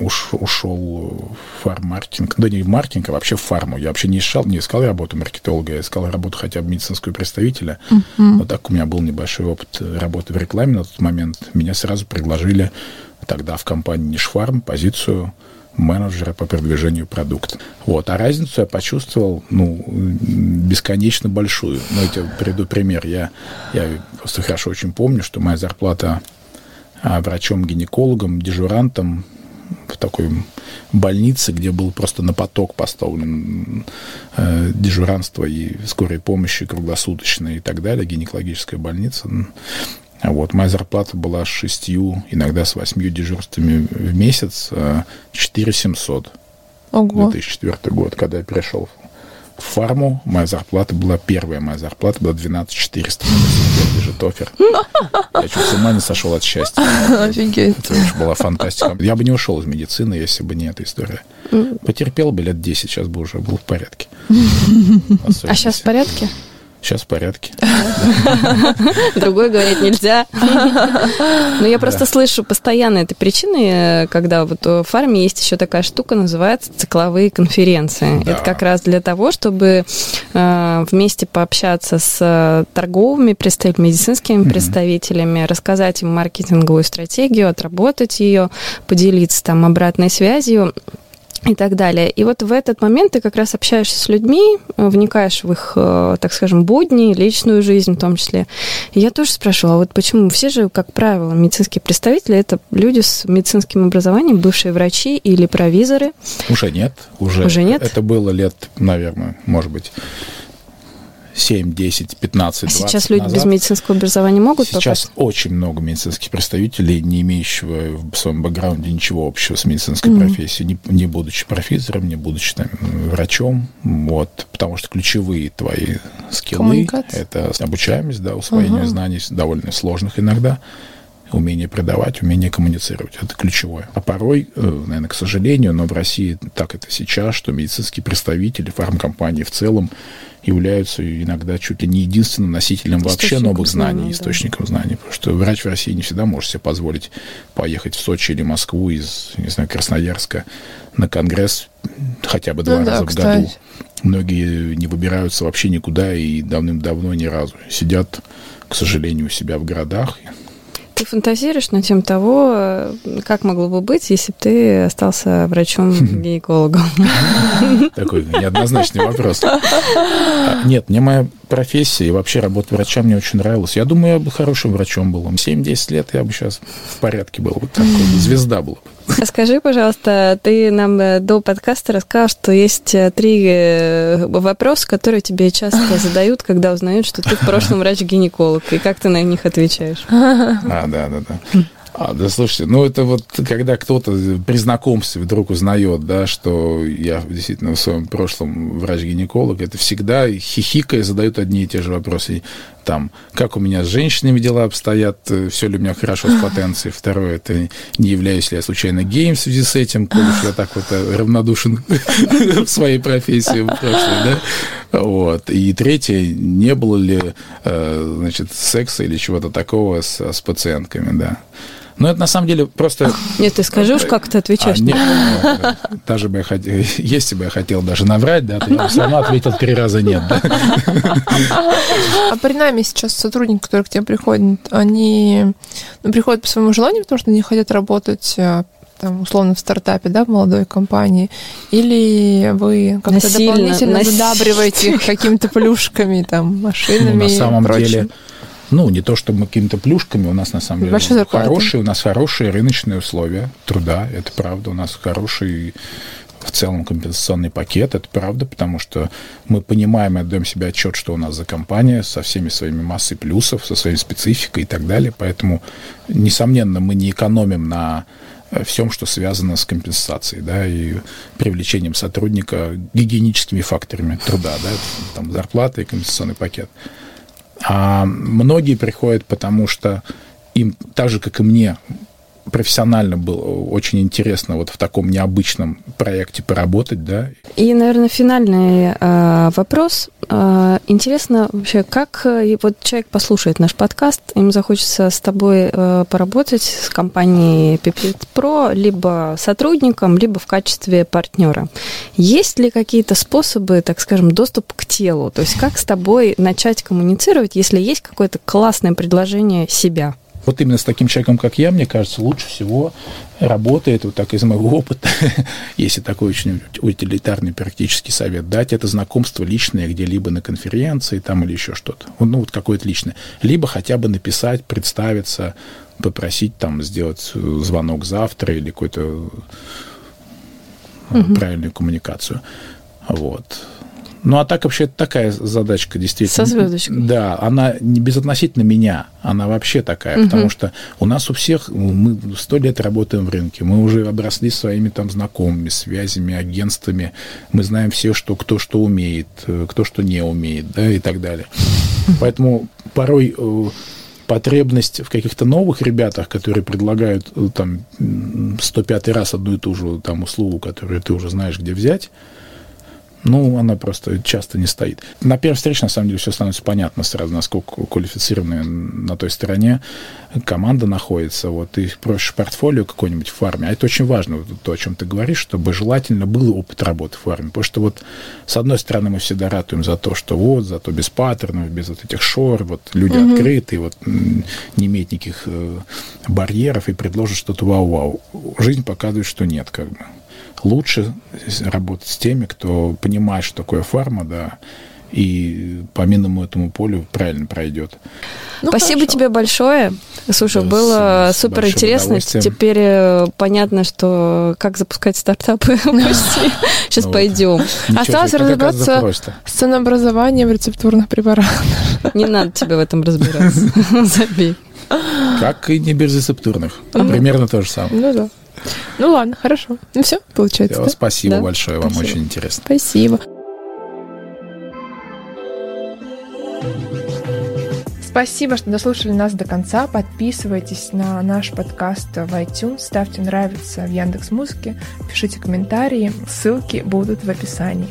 уш, ушел в фарм-маркетинг, да не в маркетинг, а вообще в фарму. Я вообще не искал, не искал работу маркетолога, я искал работу хотя бы медицинского представителя. Uh-huh. Вот так у меня был небольшой опыт работы в рекламе на тот момент. Меня сразу предложили тогда в компании Нишфарм позицию менеджера по продвижению продукта. Вот. А разницу я почувствовал, ну, бесконечно большую. Ну, я тебе приду пример. Я, я просто хорошо очень помню, что моя зарплата а, врачом-гинекологом, дежурантом в такой больнице, где был просто на поток поставлен э, дежуранство и скорой помощи круглосуточной и так далее, гинекологическая больница. А вот моя зарплата была с шестью, иногда с восьмью дежурствами в месяц, 4 а, 700. Ого. 2004 год, когда я перешел в фарму, моя зарплата была, первая моя зарплата была 12 400. Лежит офер. Я чуть с ума не сошел от счастья. (laughs) Офигеть. Это уж была фантастика. Я бы не ушел из медицины, если бы не эта история. Потерпел бы лет 10, сейчас бы уже был в порядке. (laughs) А сейчас в порядке? Сейчас в порядке. (laughs) Другой говорить нельзя. Но я просто слышу постоянно этой причины, когда вот в фарме есть еще такая штука, называется цикловые конференции. Это как раз для того, чтобы э, вместе пообщаться с торговыми представителями, медицинскими представителями, рассказать им маркетинговую стратегию, отработать ее, поделиться там обратной связью и так далее. И вот в этот момент ты как раз общаешься с людьми, э, вникаешь в их, э, так скажем, будни, личную жизнь в том числе. И я тоже спрашивала, а вот почему все же, как правило, медицинские представители это люди с медицинским образованием, бывшие врачи или провизоры? Уже нет. Уже, уже нет? Это было лет, наверное, может быть, 7, 10, 15, 20 Сейчас люди назад. без медицинского образования могут Сейчас попасть? очень много медицинских представителей, не имеющего в своем бэкграунде ничего общего с медицинской mm-hmm. профессией, не, не будучи профессором, не будучи там, врачом, вот, потому что ключевые твои скиллы – это обучаемость, да, усвоение uh-huh. знаний, довольно сложных иногда, умение продавать, умение коммуницировать. Это ключевое. А порой, э, наверное, к сожалению, но в России так это сейчас, что медицинские представители, фармкомпании в целом являются иногда чуть ли не единственным носителем вообще новых знаний, знаний источником да. знаний. Потому что врач в России не всегда может себе позволить поехать в Сочи или Москву из, не знаю, Красноярска на конгресс хотя бы два ну, раза да, в кстати. году. Многие не выбираются вообще никуда и давным-давно ни разу. Сидят, к сожалению, у себя в городах, ты фантазируешь на тему того, как могло бы быть, если бы ты остался врачом-гинекологом? (laughs) Такой неоднозначный вопрос. А, нет, мне моя профессия и вообще работа врача мне очень нравилась. Я думаю, я бы хорошим врачом был. 7-10 лет я бы сейчас в порядке был. Такой звезда была бы. Скажи, пожалуйста, ты нам э, до подкаста рассказал, что есть э, три э, вопроса, которые тебе часто (laughs) задают, когда узнают, что ты в прошлом (laughs) врач-гинеколог, и как ты на них отвечаешь? (laughs) А, да, да, да. А, да слушайте, ну это вот когда кто-то при знакомстве вдруг узнает, да, что я действительно в своем прошлом врач-гинеколог, это всегда хихикая задают одни и те же вопросы. Там, как у меня с женщинами дела обстоят, все ли у меня хорошо с потенцией. (laughs) Второе, это не являюсь ли я случайно геем в связи с этим, коли я так вот э, равнодушен (laughs) в своей профессии в прошлой, да. Вот. И третье, не было ли, э, значит, секса или чего-то такого с, с пациентками, да. Но это на самом деле просто... Нет, ты скажи уж, как ты отвечаешь. А, нет, ну, даже бы я хотел, если бы я хотел даже наврать, да, то я бы все равно ответил три раза нет. Да. А при нами сейчас сотрудники, которые к тебе приходят, они ну, приходят по своему желанию, потому что они хотят работать э, там, условно, в стартапе, да, в молодой компании, или вы как-то Насильно, дополнительно нас... задабриваете их какими-то плюшками, там, машинами ну, на самом деле, ну, не то чтобы мы какими-то плюшками, у нас на самом деле Большой хорошие, у нас хорошие рыночные условия труда, это правда, у нас хороший в целом компенсационный пакет, это правда, потому что мы понимаем и отдаем себе отчет, что у нас за компания со всеми своими массой плюсов, со своей спецификой и так далее, поэтому, несомненно, мы не экономим на э, всем, что связано с компенсацией, да, и привлечением сотрудника гигиеническими факторами труда, да, там зарплата и компенсационный пакет. А многие приходят, потому что им, так же, как и мне, профессионально было очень интересно вот в таком необычном проекте поработать, да. И, наверное, финальный э, вопрос. Э, интересно вообще, как э, вот человек послушает наш подкаст, ему захочется с тобой э, поработать с компанией Pipit Pro, либо сотрудником, либо в качестве партнера. Есть ли какие-то способы, так скажем, доступ к телу? То есть как с тобой начать коммуницировать, если есть какое-то классное предложение себя? Вот именно с таким человеком, как я, мне кажется, лучше всего работает, вот так из моего опыта, (laughs) если такой очень утилитарный практический совет дать, это знакомство личное где-либо на конференции там или еще что-то. Ну, вот какое-то личное. Либо хотя бы написать, представиться, попросить там сделать э, звонок завтра или какую-то угу. правильную коммуникацию. Вот. Ну, а так вообще такая задачка действительно. Со звездочкой. Да, она не безотносительно меня, она вообще такая, угу. потому что у нас у всех, мы сто лет работаем в рынке, мы уже обросли своими там знакомыми, связями, агентствами, мы знаем все, что кто что умеет, э, кто что не умеет, да, и так далее. Поэтому порой э, потребность в каких-то новых ребятах, которые предлагают э, там 105 раз одну и ту же там услугу, которую ты уже знаешь, где взять, Ну, она просто часто не стоит. На первой встрече, на самом деле, все становится понятно сразу, насколько квалифицированная на той стороне команда находится. Вот ты просишь портфолио какой-нибудь в фарме. А это очень важно, вот то, о чем ты говоришь, чтобы желательно был опыт работы в фарме. Потому что вот с одной стороны мы всегда ратуем за то, что вот, зато без паттернов, без вот этих шор, вот люди угу. открытые, вот не имеют никаких э, барьеров и предложат что-то вау-вау. Жизнь показывает, что нет, как бы лучше работать с теми, кто понимает, что такое фарма, да, и по минному этому полю правильно пройдет. Ну, Спасибо хорошо. тебе большое. Слушай, да, было с, супер интересно. Теперь э, понятно, что как запускать стартапы (laughs) почти. Сейчас ну пойдем. Осталось разобраться с ценообразованием рецептурных препаратов. Не надо тебе в этом разбираться. (laughs) Забей. Как и не без рецептурных. Примерно то же самое. Ну да. Ну ладно, хорошо. Ну все, получается. Все, да? Спасибо да? большое, вам спасибо. очень интересно. Спасибо. Спасибо, что дослушали нас до конца. Подписывайтесь на наш подкаст в iTunes, ставьте нравится в Яндекс Музыке, пишите комментарии, ссылки будут в описании.